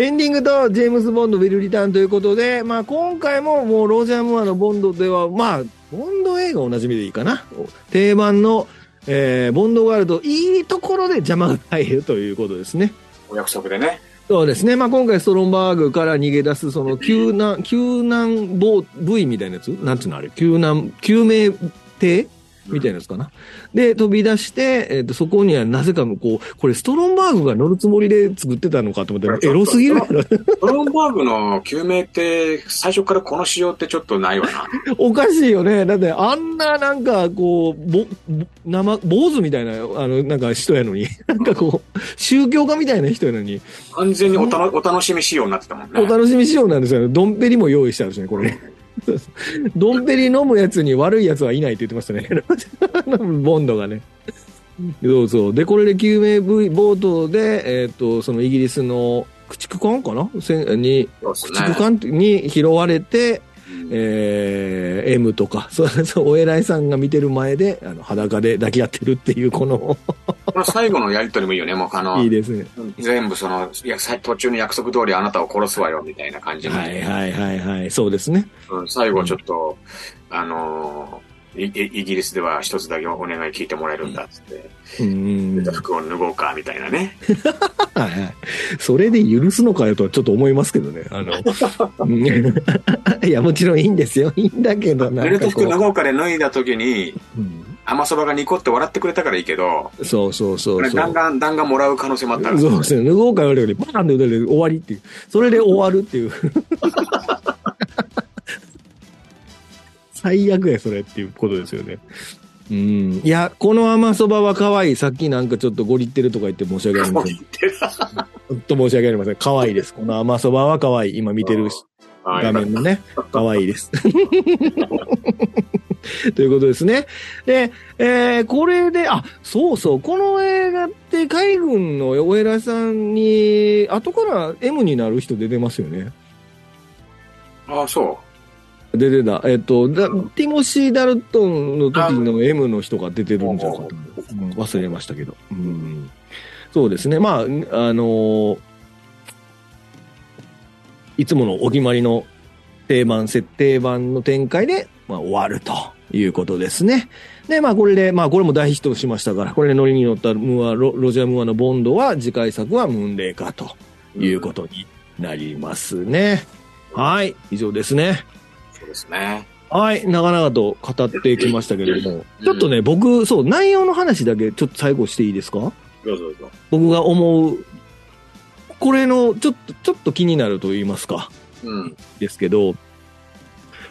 エンディングとジェームズ・ボンド、ウィル・リターンということで、まあ今回ももうロージャー・ムーアのボンドでは、まあ、ボンド映画おなじみでいいかな。定番の、えー、ボンドガールド、いいところで邪魔が入るということですね。お約束でね。そうですね。まあ、今回ストロンバーグから逃げ出す、その、救難、救難部位みたいなやつ？なんつうのあれ？救難、救命艇？みたいなやつかな。で、飛び出して、えっ、ー、と、そこにはなぜかこう、これストロンバーグが乗るつもりで作ってたのかと思ったら、エロすぎる。ストロンバーグの救命って最初からこの仕様ってちょっとないわな。おかしいよね。だってあんななんかこう、ぼ、生、坊主みたいな、あの、なんか人やのに、なんかこう、宗教家みたいな人やのに。完全におたのお楽しみ仕様になってたもんね。お楽しみ仕様なんですよ。ドンペリも用意してあるしね、これ。ドンペリ飲むやつに悪いやつはいないって言ってましたね。ボンドがね。そうそう。で、これで救命部冒頭で、えっ、ー、と、そのイギリスの駆逐艦かな？に、駆逐艦に拾われて、えー、M とか、そうそう、お偉いさんが見てる前で、あの、裸で抱き合ってるっていう、このこの最後のやりとりもいいよね、もう、あの、いいですね。全部その、いや、途中の約束通りあなたを殺すわよ、みたいな感じはいはいはいはい、そうですね。うん、最後ちょっと、うん、あのーイギリスでは一つだけお願い聞いてもらえるんだっつって、うん、服を脱ごうかみたいなね。それで許すのかよとはちょっと思いますけどね。あの、いや、もちろんいいんですよ。いいんだけどな。濡れた服脱ごうかで脱いだ時に、うん甘そばがニコって笑ってくれたからいいけど、そうそうそうそう。弾丸、弾丸もらう可能性もあったら。そうですね。脱ごうか言われるより、バーンって打たれて終わりっていう。それで終わるっていう。最悪や、それっていうことですよね。うん。いや、この甘そばは可愛い。さっきなんかちょっとゴリってるとか言って申し訳ありません。ちょっと申し訳ありません。可愛いです。この甘そばは可愛い。今見てる画面のね、可愛いです。ということですね。で、えー、これで、あ、そうそう、この映画って海軍のお偉さんに、後から M になる人出てますよね。ああ、そう。出てた。えっと、ティモシー・ダルトンの時の M の人が出てるんじゃなかっ忘れましたけど。うん、そうですね。まあ、あのー、いつものお決まりの定番、設定版の展開で、まあ、終わるということですね。で、まあ、これで、まあ、これも大ヒットしましたから、これでノリに乗ったムアロ、ロジャー・ムーアのボンドは、次回作はムーンレイカーということになりますね。はい、以上ですね。ですね。はい、長々と語ってきましたけれども、ちょっとね、僕、そう、内容の話だけちょっと最後していいですか？どうぞどうぞ。僕が思う、これの、ちょっと、ちょっと気になると言いますか。うん。ですけど、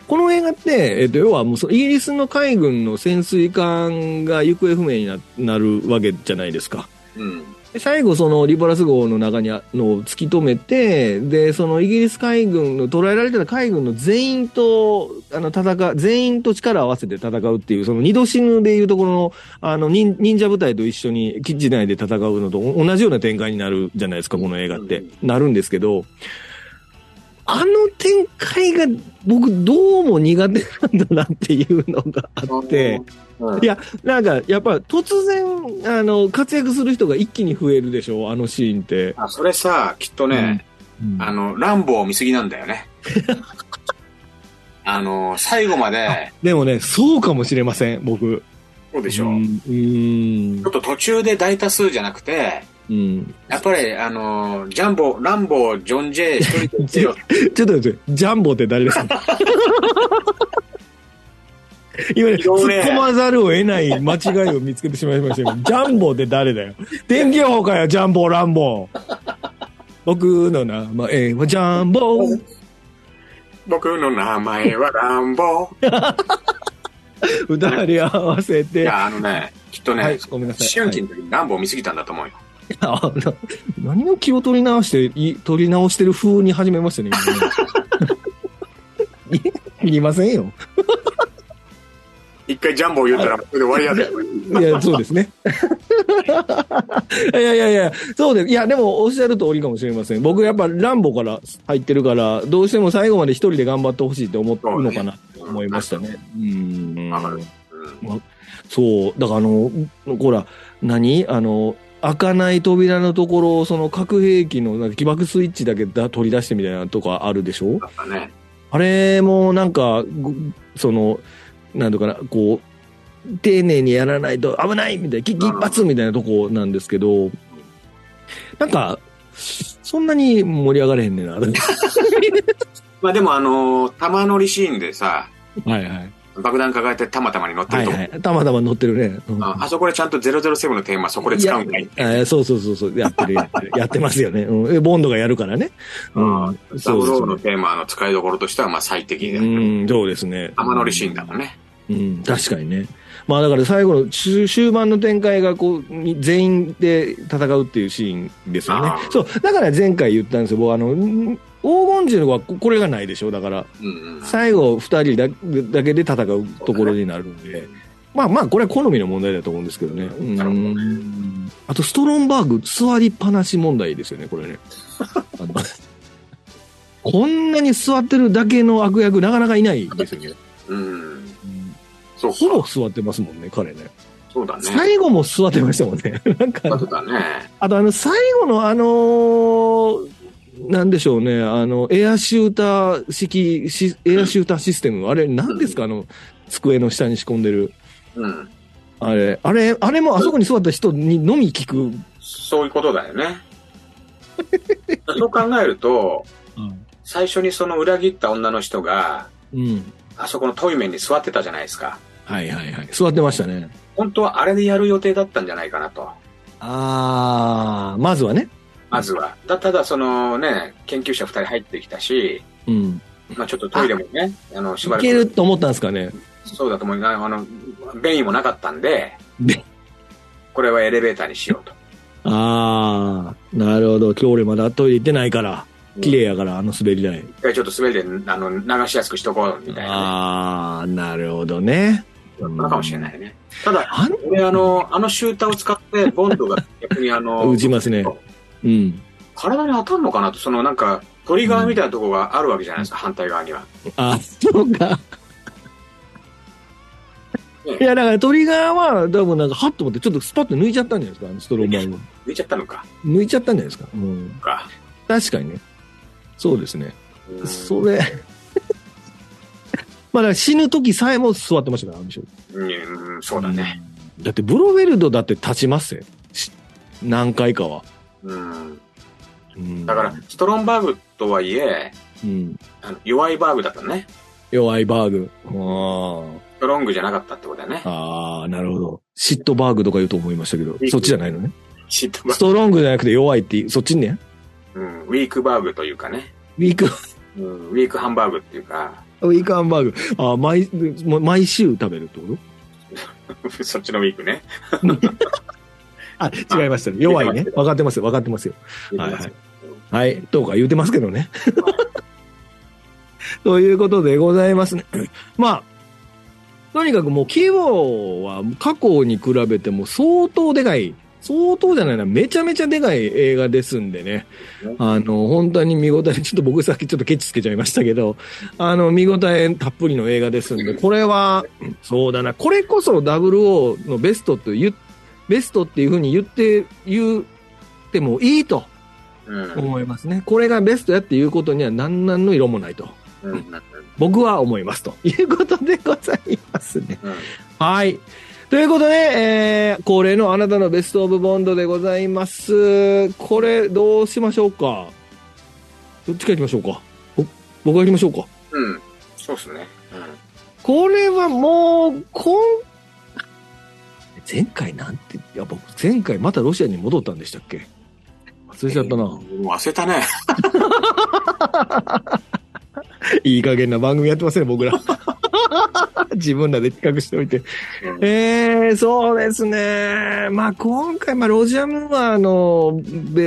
この映画って、えっと、要はもうイギリスの海軍の潜水艦が行方不明になるわけじゃないですか。うん。最後、そのリボラス号の中にの突き止めて、で、そのイギリス海軍の、捉えられてた海軍の全員と、あの、戦う、全員と力を合わせて戦うっていう、その二度死ぬでいうところの、あの、忍者部隊と一緒に基地内で戦うのと同じような展開になるじゃないですか、この映画って。なるんですけど、あの展開が僕どうも苦手なんだなっていうのがあって、うん、いや、なんかやっぱ突然、あの、活躍する人が一気に増えるでしょ、あのシーンって。あ、それさ、きっとね、うん、あの、ランボー見すぎなんだよね。あの、最後まで。でもね、そうかもしれません、僕。そうでしょう。うん。ちょっと途中で大多数じゃなくて、うん、やっぱり、あの、ジャンボ、ランボー、ジョン・ジェイ、一人で強 ちょっと待って、ジャンボって誰ですか？今ね、突っ込まざるを得ない間違いを見つけてしまいましたけど、ジャンボって誰だよ？天気予報かよ、ジャンボ、ランボー。僕の名前はジャンボー。僕の名前はランボー。二人合わせて。いや、あのね、きっとね、はい、ごめんなさい。思春期の時にランボー見すぎたんだと思うよ。あ何を気を取り直してい、取り直してる風に始めましたね、今ね。いりませんよ。一回ジャンボを言ったら、それで終わりやで。いや、そうですね。いやいやいや、そうです。いや、でもおっしゃる通りかもしれません。僕やっぱランボから入ってるから、どうしても最後まで一人で頑張ってほしいって思うのかなと思いましたね。う、ん。わかる。そう。だからあの、ほら、何？あの、開かない扉のところ、その核兵器のなんか起爆スイッチだけだ取り出してみたいなとかあるでしょ？あね。あれもなんか、その、なんとかな、こう、丁寧にやらないと危ないみたいな、危機一発みたいなとこなんですけど、なんか、そんなに盛り上がれへんねんな。まあでもあのー、玉乗りシーンでさ、はいはい。爆弾抱えてたまたまに乗ってると。はいはい。たまたま乗ってるね。うん、ああそこでちゃんと007のテーマそこで使うんかいいそうそうそうそう。やってるやってる。やってますよね。うん。ボンドがやるからね。うん。そうそうのテーマの使いどころとしてはまあ最適で。うん、そうですね。玉乗りシーンだもんね。うん、確かにね。まあだから最後の終盤の展開がこう全員で戦うっていうシーンですよね。そう。だから前回言ったんですよ。僕あの、黄金時のはこれがないでしょだから、最後2人だだけで戦うところになるんで、まあまあ、これは好みの問題だと思うんですけどね。うんあと、ストロンバーグ、座りっぱなし問題ですよね、これね。こんなに座ってるだけの悪役、なかなかいないですよね。うん。そうほぼ座ってますもんね、彼ね。そうだね。最後も座ってましたもんね。なんか、ね。あと、あの、最後のあのーなんでしょうね、あの、エアシューター式、エアシューターシステム、あれ、何ですか、あの、机の下に仕込んでる。うん。あれ、あれ、あれもあそこに座った人にのみ聞く。そういうことだよね。そう考えると、うん、最初にその裏切った女の人が、うん。あそこのトイメンに座ってたじゃないですか。はいはいはい。座ってましたね。本当はあれでやる予定だったんじゃないかなと。ああ、まずはね。まずは。だただ、そのね、研究者2人入ってきたし、うん。まあちょっとトイレもね、あの、しばらく。いけると思ったんですかね。そうだと思う。あの、便意もなかったんで、これはエレベーターにしようと。ああ、なるほど。今日俺まだトイレ行ってないから。綺麗やから、あの滑り台。一回ちょっと滑りで、あの、流しやすくしとこう、みたいな、ね、ああ、なるほどね。かもしれないね。ただ、俺、あの、あのシューターを使って、ボンドが逆にあの、打ちますね。うん。体に当たるのかなと、そのなんか、トリガーみたいなところがあるわけじゃないですか、うん、反対側には。あ、そうか。いや、だからトリガーは、多分なんか、はっと思って、ちょっとスパッと抜いちゃったんじゃないですか、ストローバー抜いちゃったのか。抜いちゃったんじゃないですか。うん。か。確かにね。そうですね。それ まあ、だ死ぬ時さえも座ってましたから、あの人。うん、そうだね。だって、ブロフェルドだって立ちますよ。何回かは。うん。だから、ストロンバーグとはいえ、うん、あの弱いバーグだったね。弱いバーグ。あストロングじゃなかったってことだね。ああ、なるほど。シットバーグとか言うと思いましたけど、そっちじゃないのね？シットバーグ。ストロングじゃなくて弱いって、そっちにね？うん、ウィークバーグというかね。ウィーク、うん、ウィークハンバーグっていうか。ウィークハンバーグ。ああ、毎、毎週食べるってこと？そっちのウィークね。あ、違いましたね。弱いね。分かってますよ。分かってますよ。はいはい。はい。とか言うてますけどね。ということでございますね。まあ、とにかくもう規模は過去に比べても相当でかい相当じゃないな、めちゃめちゃでかい映画ですんでね。あの、本当に見応え、ちょっと僕さっきちょっとケチつけちゃいましたけど、あの、見応えたっぷりの映画ですんで、これは、そうだな、これこそ00のベストと言っベストっていうふうに言って、言ってもいいと思いますね。うん、これがベストやっていうことには何々の色もないと。うん、僕は思いますということでございますね。うん、はい。ということで、えー、恒例のあなたのベストオブボンドでございます。これ、どうしましょうか？どっちから行きましょうか？僕が行きましょうかうん。そうですね。うん。これはもう、こん、前回なんて、いや、僕、前回またロシアに戻ったんでしたっけ？忘れちゃったな。忘れたね。いい加減な番組やってますね、僕ら。自分らで企画しておいて。うん、えー、そうですね。まあ今回、まあロジャムはあの、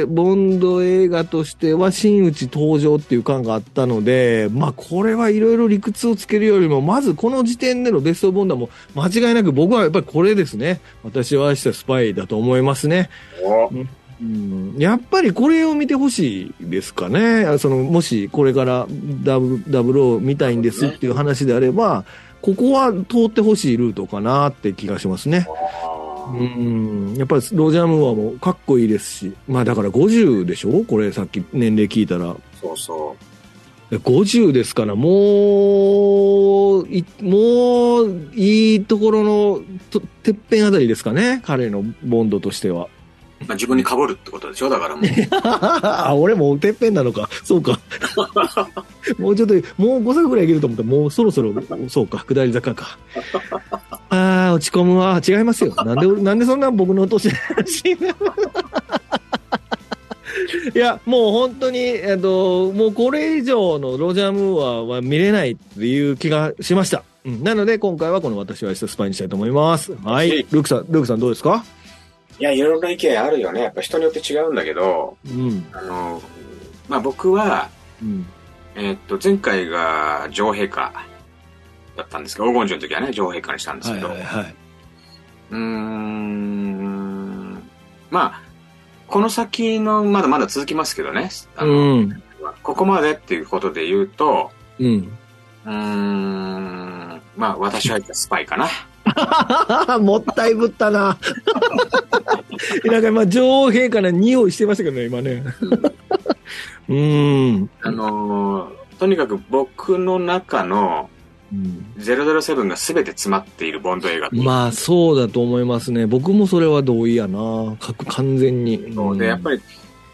ボンド映画としては真打ち登場っていう感があったので、まあこれはいろいろ理屈をつけるよりも、まずこの時点でのベストボンドはもう間違いなく僕はやっぱりこれですね。私は愛したスパイだと思いますね。うん、やっぱりこれを見てほしいですかね。その、もしこれからダブダブルを見たいんですっていう話であれば、ここは通ってほしいルートかなって気がしますね。うん、やっぱりロジャー・ムーアもかっこいいですし、まあだから50でしょ？これさっき年齢聞いたら。そうそう。50ですから、もう、い、もう、いいところのと、てっぺんあたりですかね彼のボンドとしては。まあ、自分に被るってことでしょだからもう。あ、俺もてっぺんなのか。そうか。もうちょっと、もう5作ぐらいいけると思ったら、もうそろそろ、そうか、下り坂か。ああ、落ち込むわ。違いますよ。なんで、なんでそんな僕の年 いや、もう本当に、えっと、もうこれ以上のロジャー・ムーアは見れないっていう気がしました。うん、なので、今回はこの私はスパイにしたいと思います。はい。ルークさん、ルークさんどうですか？いや、いろいろ意見あるよね。やっぱ人によって違うんだけど、うん、あの、まあ、僕は、うん、えー、っと、前回が女王陛下だったんですけど、黄金樹の時はね、女王陛下にしたんですけど、はいはいはい、うーん、まあ、この先の、まだまだ続きますけどね、あの、うん、ここまでっていうことで言うと、うん、うーん、まあ、私はスパイかな。もったいぶったな。なんか今、女王陛下の匂いしてましたけどね、今ね。うん。あのー、とにかく僕の中の、007が全て詰まっているボンド映画まあそうだと思いますね。僕もそれは同意やな。完全に。そうで、やっぱり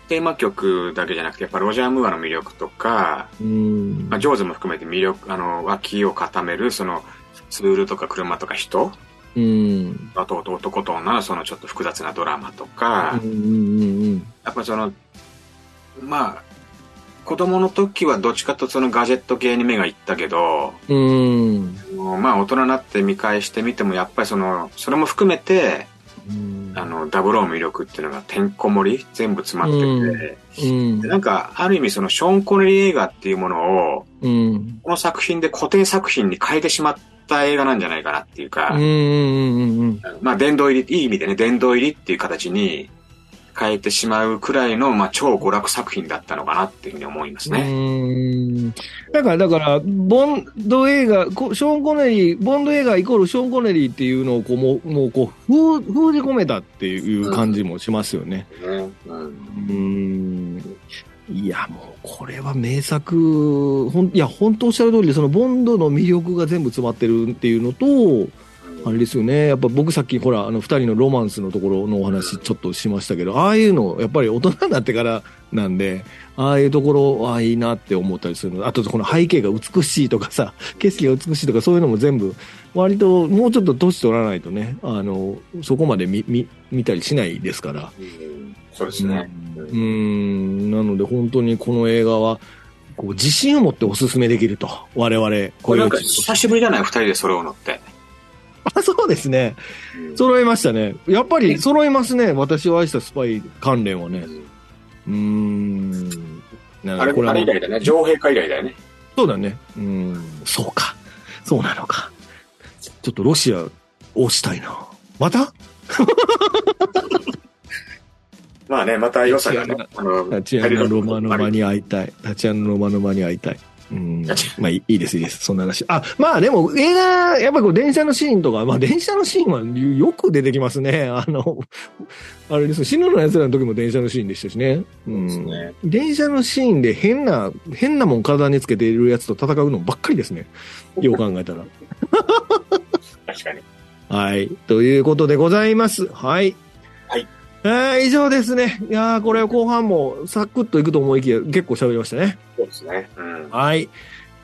テーマ曲だけじゃなくて、やっぱロジャー・ムーアの魅力とか、うんまあ、ジョーズも含めて魅力、あの、脇を固める、その、ツールとか車とか人、うん、あと男と女？のそのちょっと複雑なドラマとか、うんうんうん、やっぱその、まあ、子供の時はどっちかとそのガジェット系に目がいったけど、うん、まあ大人になって見返してみてもやっぱりその、それも含めて、うん、あの、ダブルオー魅力っていうのがてんこ盛り全部詰まってて、うん、なんかある意味そのショーン・コネリー映画っていうものを、うん、この作品で固定作品に変えてしまった映画なんじゃないかなっていうか、まあ殿堂入り、いい意味でね、殿堂入りっていう形に変えてしまうくらいの、まあ、超娯楽作品だったのかなっていうふうに思いますね。うんだから、だから、ボンド映画、ショーン・コネリー、ボンド映画イコールショーン・コネリーっていうのをこう、もう、もうこう封、封じ込めたっていう感じもしますよね。うん。うんいや、もう、これは名作、ほん、いや、本当おっしゃる通りで、その、ボンドの魅力が全部詰まってるっていうのと、あれですよね。やっぱ僕さっきほら、あの二人のロマンスのところのお話ちょっとしましたけど、ああいうの、やっぱり大人になってからなんで、ああいうところ、ああ、いいなって思ったりするの。あと、この背景が美しいとかさ、景色が美しいとか、そういうのも全部、割ともうちょっと年取らないとね、あの、そこまで見、見、見たりしないですから。うん、そうですね。うん、なので本当にこの映画は、こう自信を持っておすすめできると。我々。これなんか久しぶりじゃない二人で揃うのって。あ、そうですね。揃いましたね。やっぱり揃いますね。私を愛したスパイ関連はね。うん。あれ、これあれ以来だね。上陛下以来だよね。そうだね。うん。そうか。そうなのか。ちょっとロシアをしたいな。また？まあね、また良さがね、あの、タチアナ・ロマノマに会いたい。タチアナ・ロマノマに会いたい。うん。まあいいです、いいです。そんな話。あ、まあでも映画、やっぱこう電車のシーンとか、まあ電車のシーンはよく出てきますね。あの、あれです、死ぬの奴らの時も電車のシーンでしたしね。うん。ね、電車のシーンで変な、変なもん体につけているやつと戦うのばっかりですね。よう考えたら。確かに。はい。ということでございます。はい。はい。えー、以上ですね。いやこれ後半もサクッといくと思いきや結構喋りましたね。そうですね。うん。はい。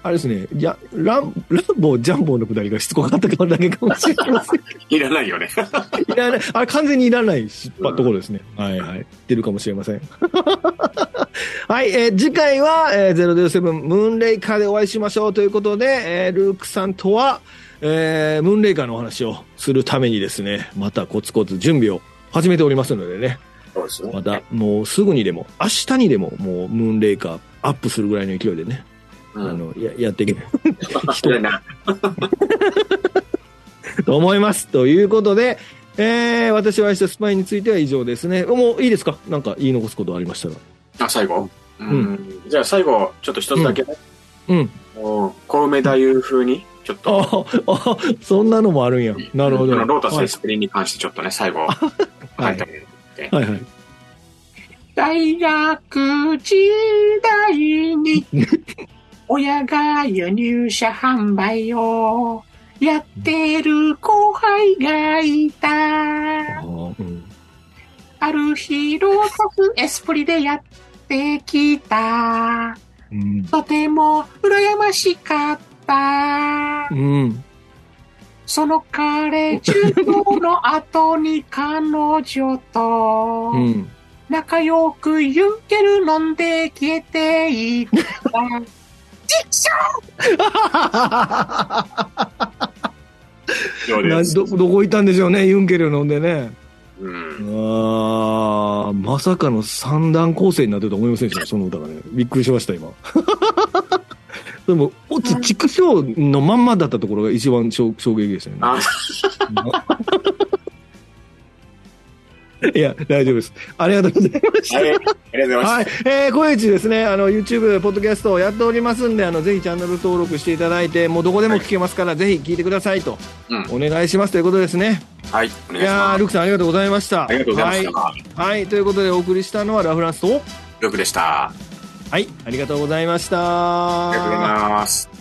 あれですね。いや、ラン、ランボー、ジャンボーのくだりがしつこかったからだけかもしれません。いらないよね。いらない。あれ完全にいらないし、うん、ところですね。はいはい。出るかもしれません。はい、えー、次回は、えー、007ムーンレイカーでお会いしましょうということで、えー、ルークさんとは、えー、ムーンレイカーのお話をするためにですね、またコツコツ準備を始めておりますのでね。そうですね。また、もうすぐにでも、明日にでも、もう、ムーンレイカーアップするぐらいの勢いでね、うん、あの、や、やっていけ 人な。と思います。ということで、えー、私は愛したスパイについては以上ですね。もういいですか？なんか言い残すことありましたら。あ、最後？うん。じゃあ最後、ちょっと一つだけね。うん。うん、コウメ太夫風に、ちょっと。ああ、そんなのもあるんや。なるほど。ロータスエスプリンに関してちょっとね、最後、はい、はいはい。大学時代に、親が輸入車販売をやってる後輩がいた。ある日、ロータスエスプリでやってきた。うん、とても羨ましかった。うん、その彼、中東の後に彼女と、仲良くユンケル飲んで消えていった。実証ど、どこ行ったんでしょうね、ユンケル飲んでね。うん、あまさかの三段構成になってると思いませんでした、その歌がね。びっくりしました、今。でも、オツ、畜生のまんまだったところが一番衝撃でしたね。いや、大丈夫です。ありがとうございました。はい、ありがとうございます。はい。えー、小市ですね、あの、YouTube、ポッドキャストをやっておりますんで、あの、ぜひチャンネル登録していただいて、もうどこでも聞けますから、はい、ぜひ聞いてくださいと、うん、お願いしますということですね。はい、お願いします。いやルクさんありがとうございました。ありがとうございました。はい、はい、ということでお送りしたのはラフランスと、ルクでした。はい、ありがとうございました。ありがとうございます。